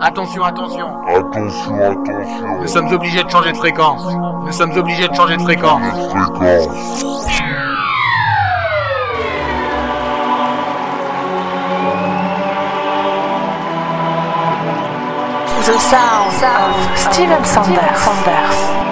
Attention, attention. Attention, attention. Nous sommes obligés de changer de fréquence. Nous sommes obligés de changer de fréquence. Fréquence. The sound of Steven Sanders.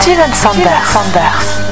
Steven Sanders. Steven Sanders.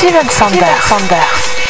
The sound of Steven Sanders. Sanders.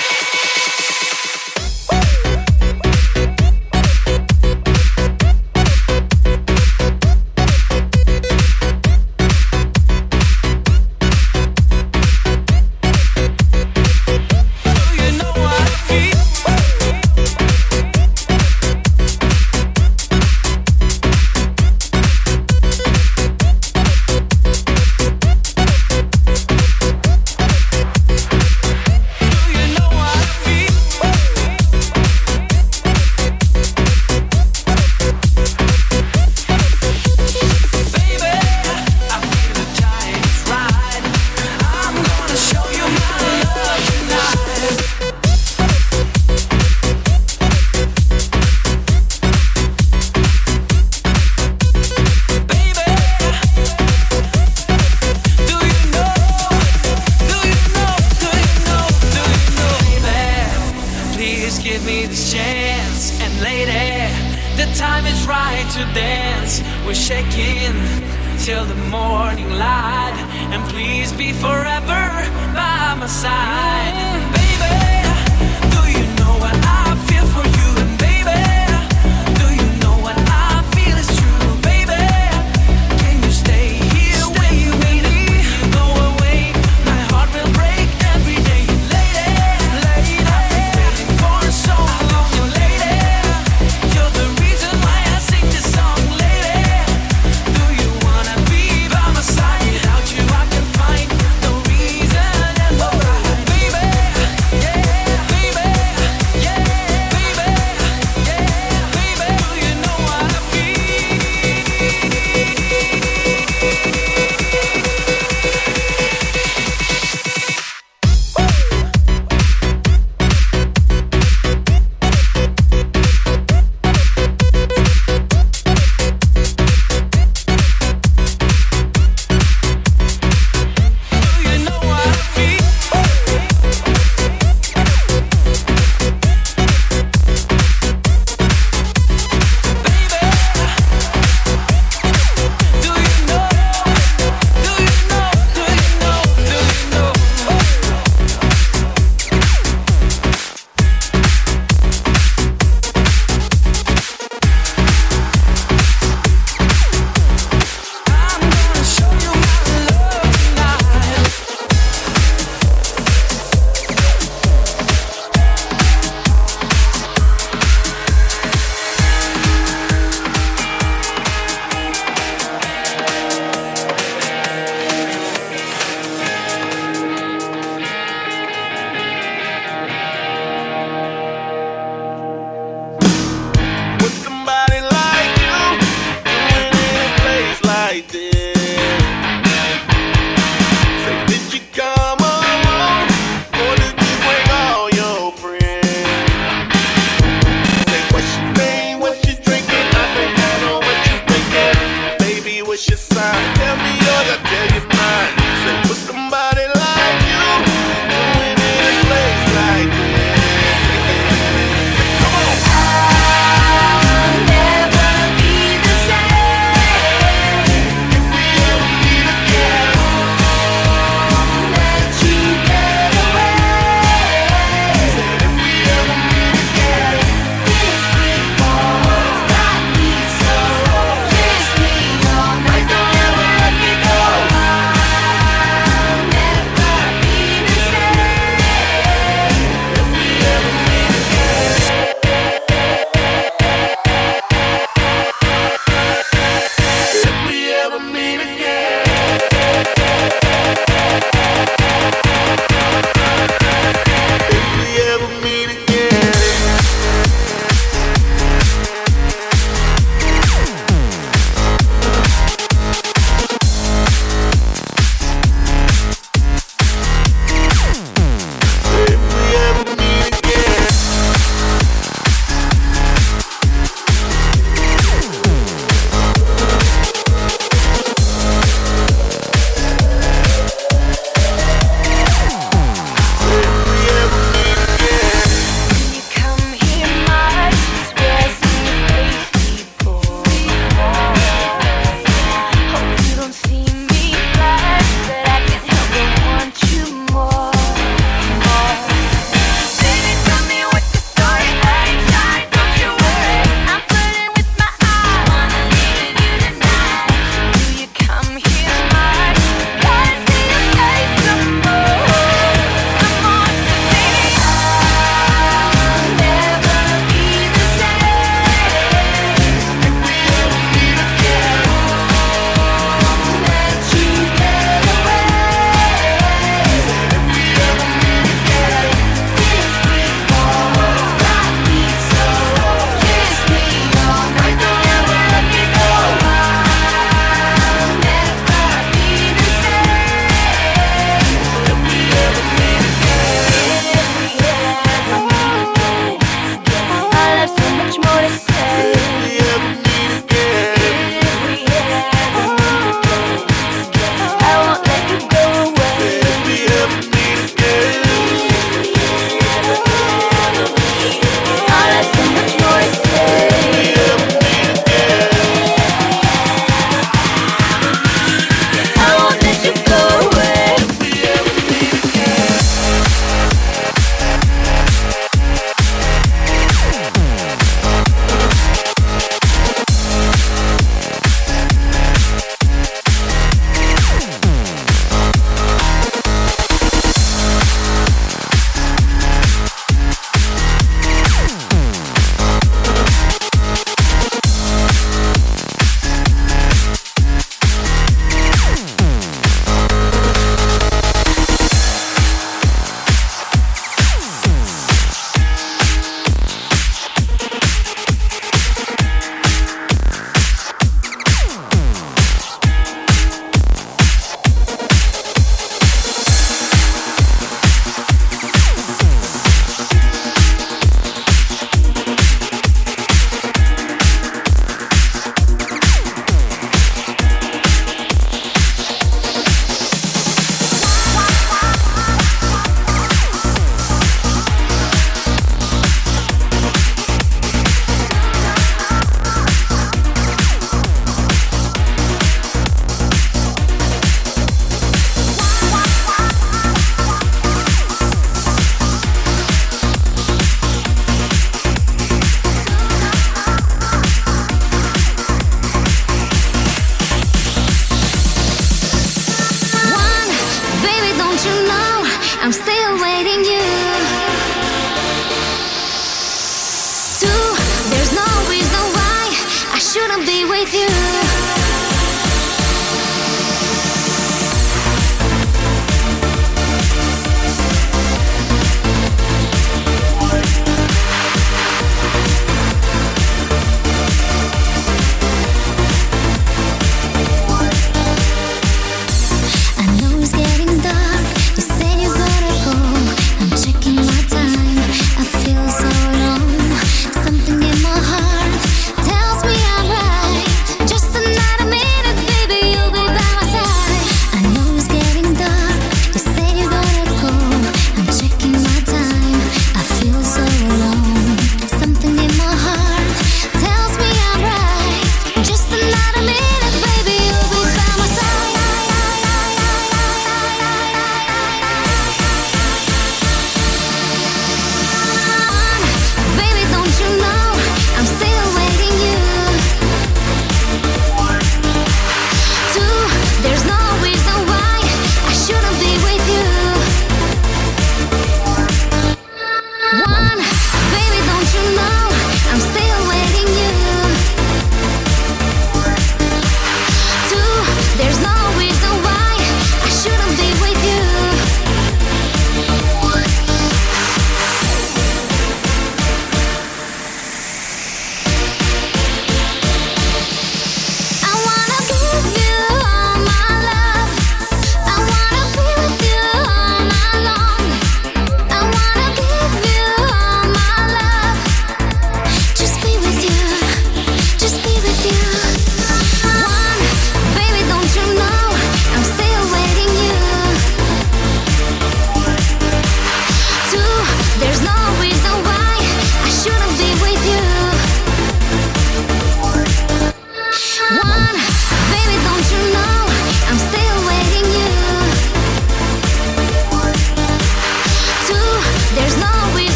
With you.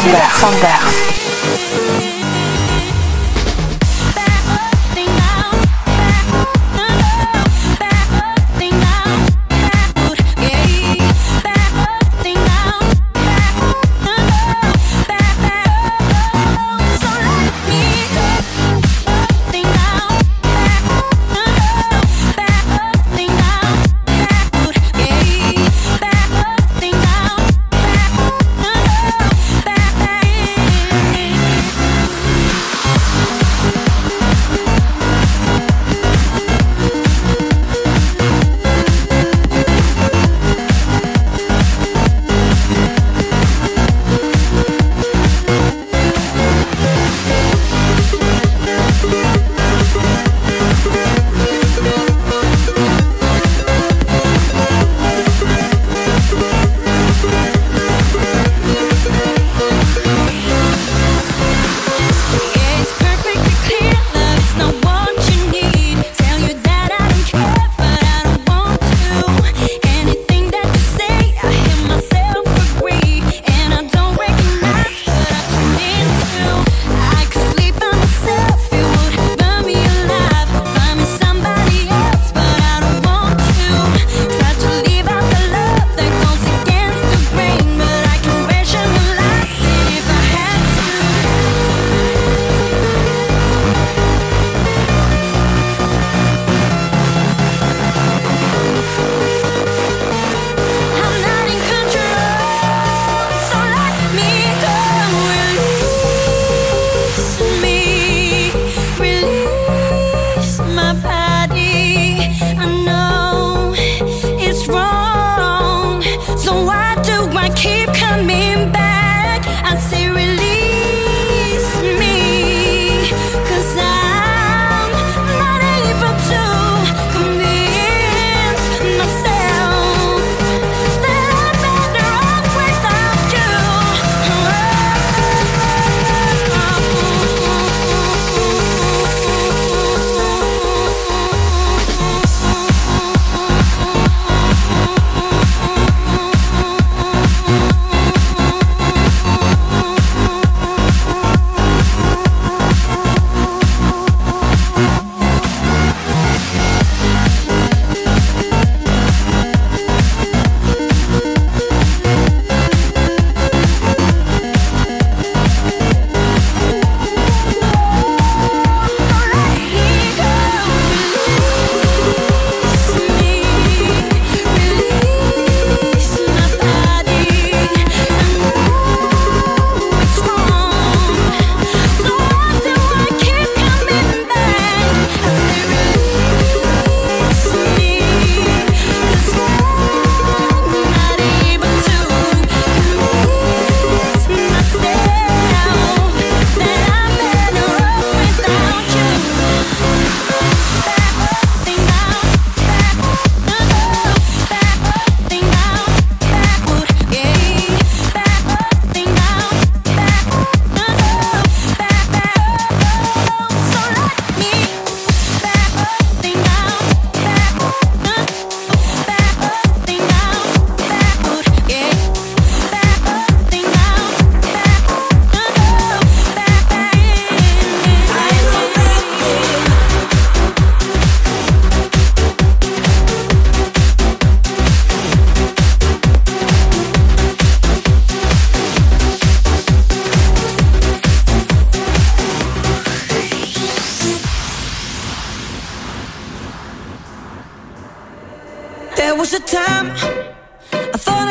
Steven Sanders.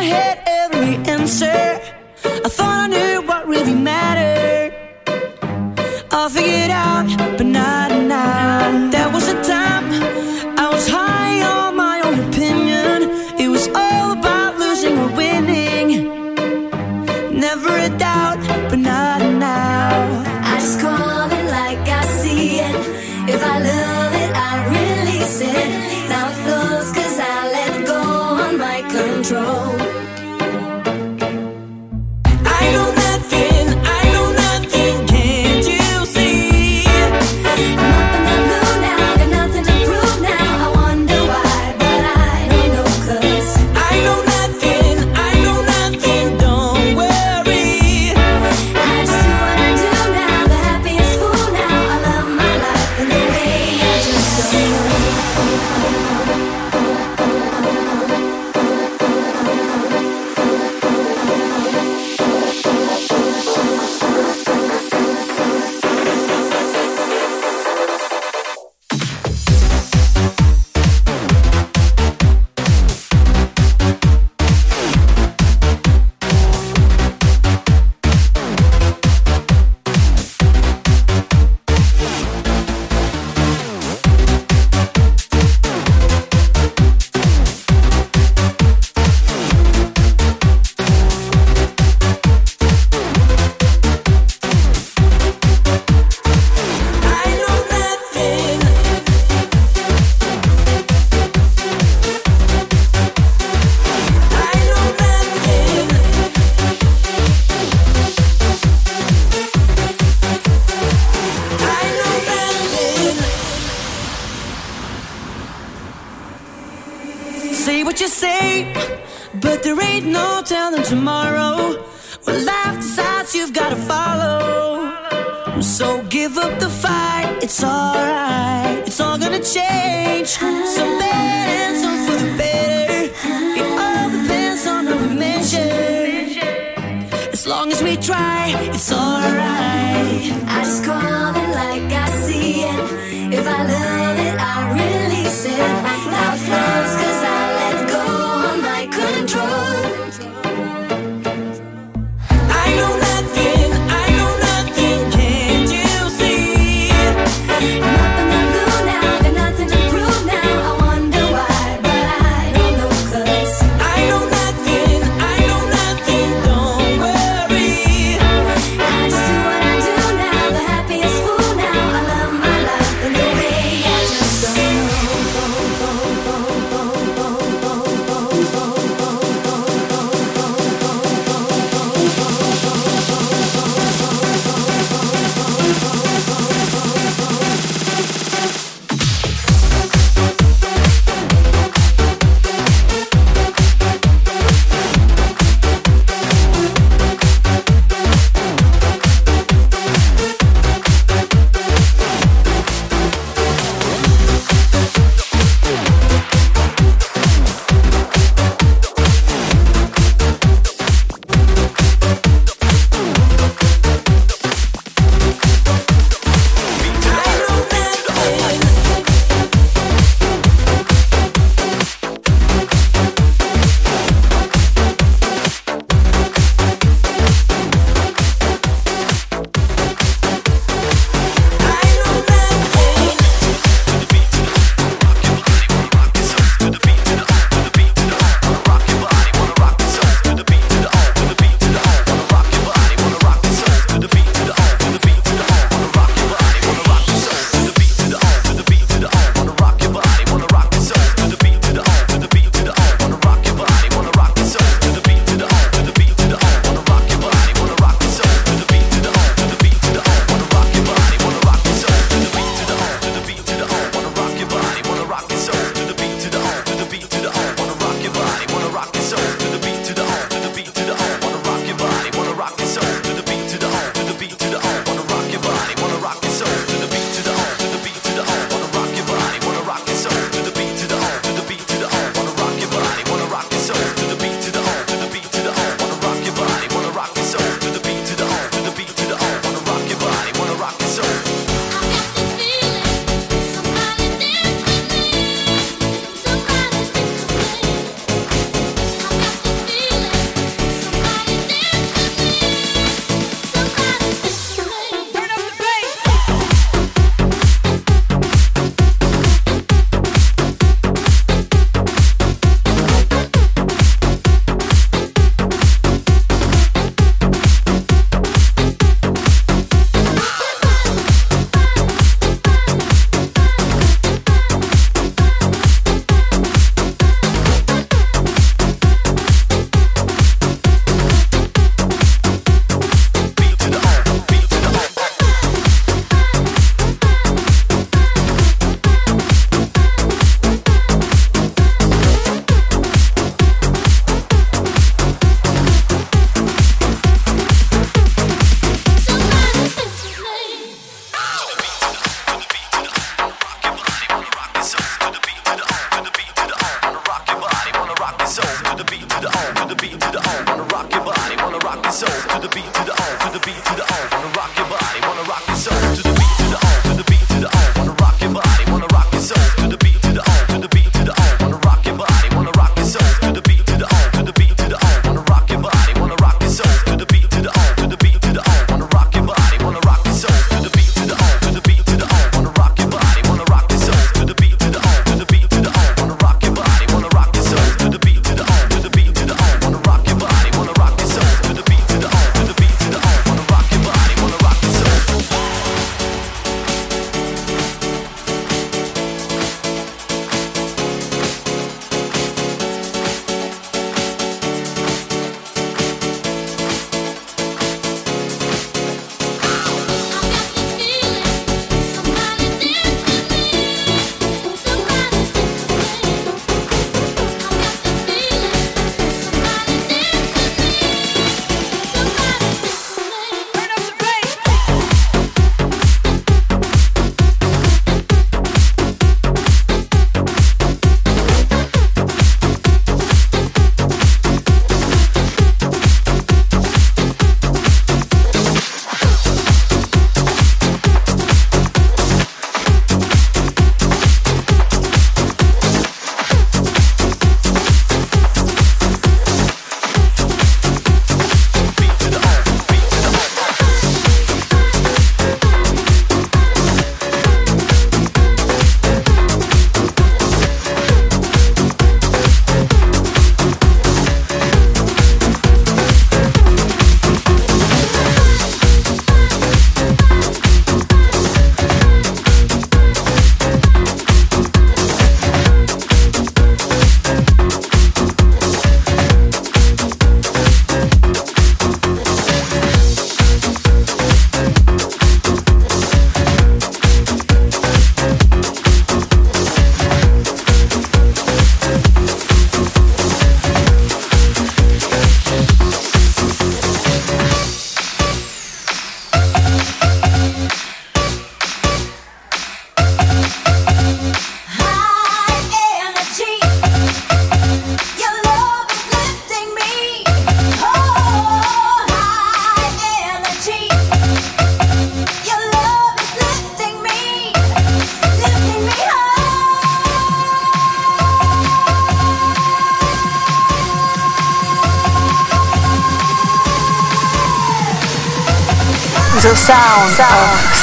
had every answer. say what you say, but there ain't no telling tomorrow. When life decides you've gotta follow. So give up the fight, it's alright. It's all gonna change. Some bad and some for the better. It all depends on the measure. As long as we try, it's alright. I just call it like I see it. If I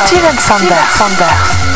of Steven Sanders.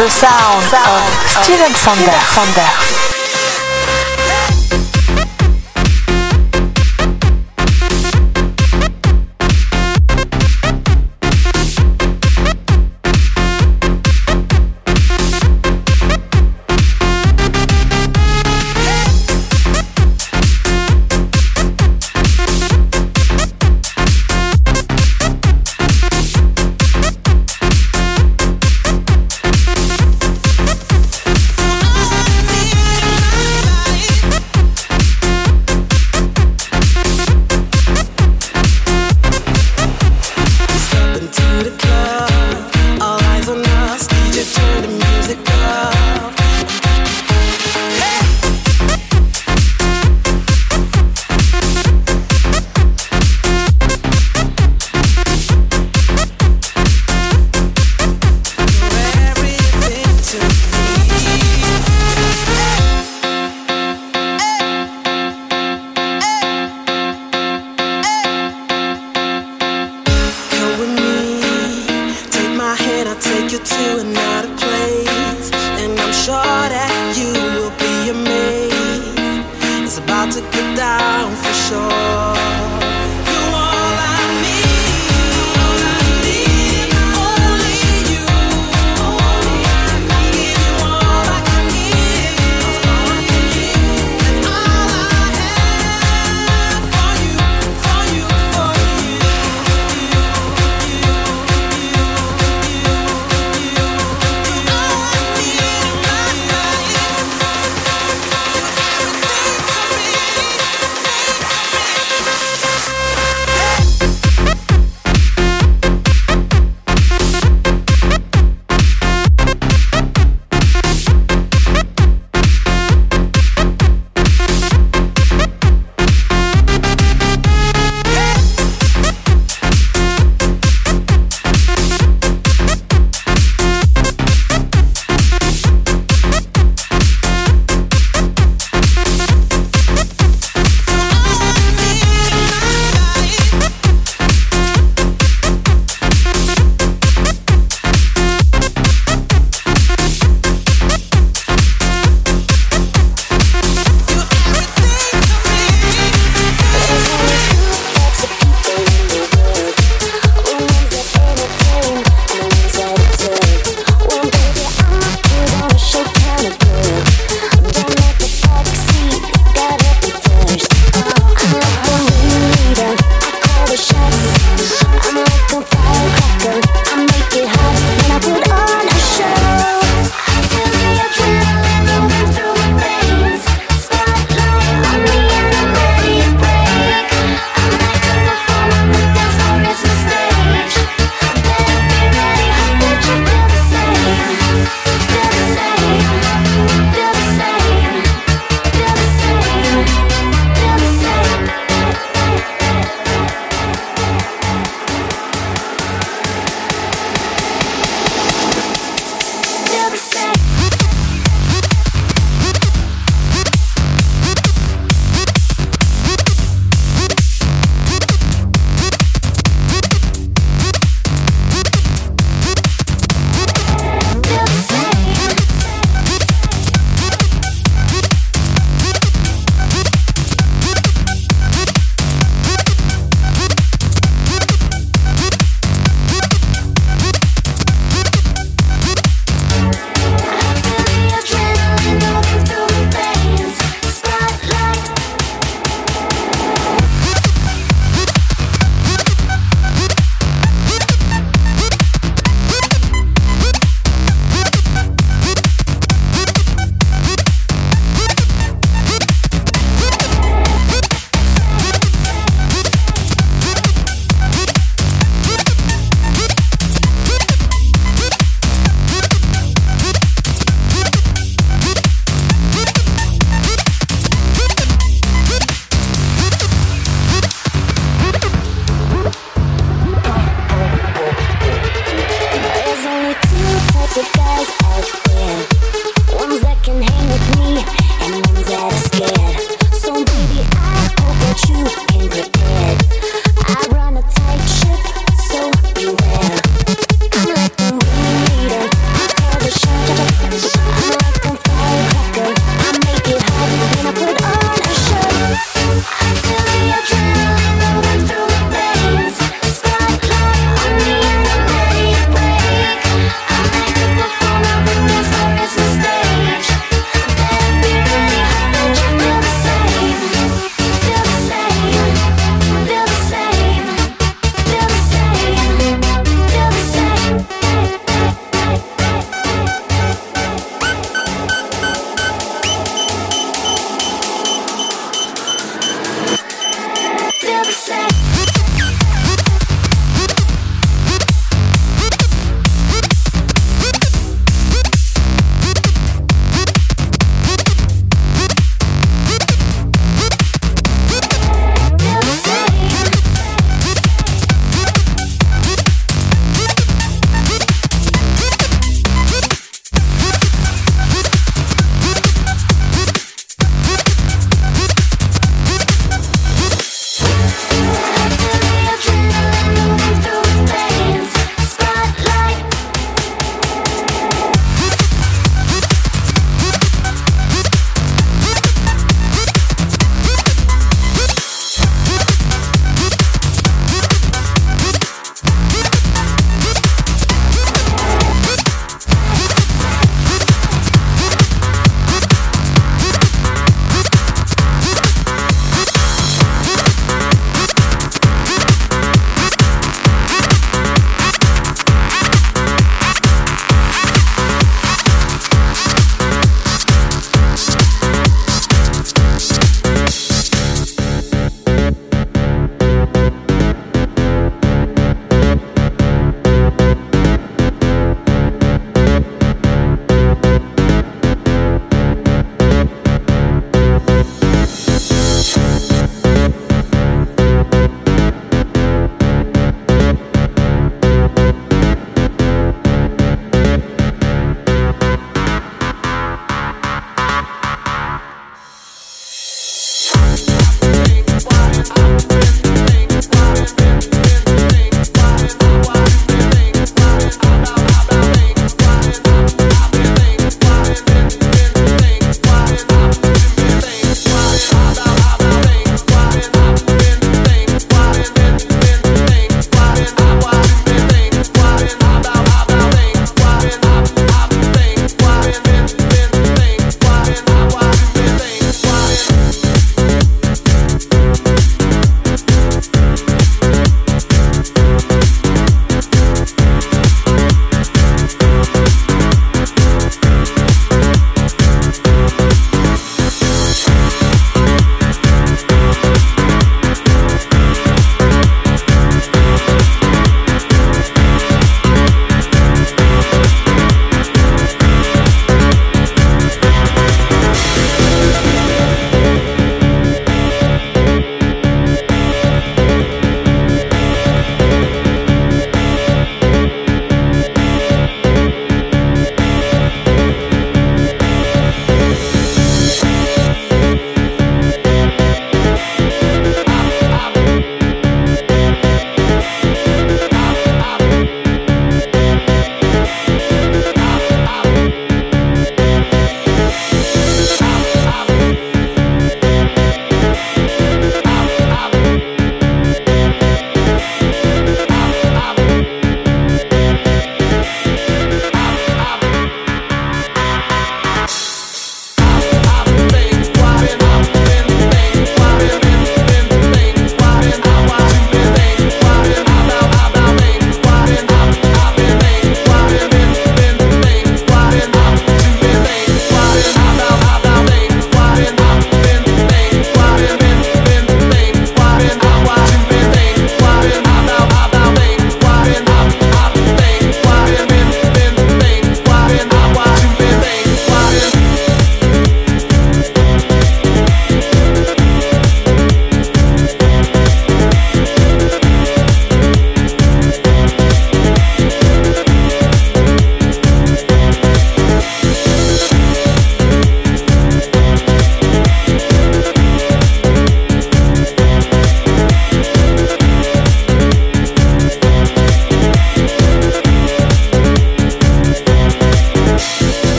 The sound of Steven Sanders. Sanders. Step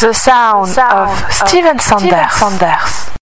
The sound, of Steven Sanders.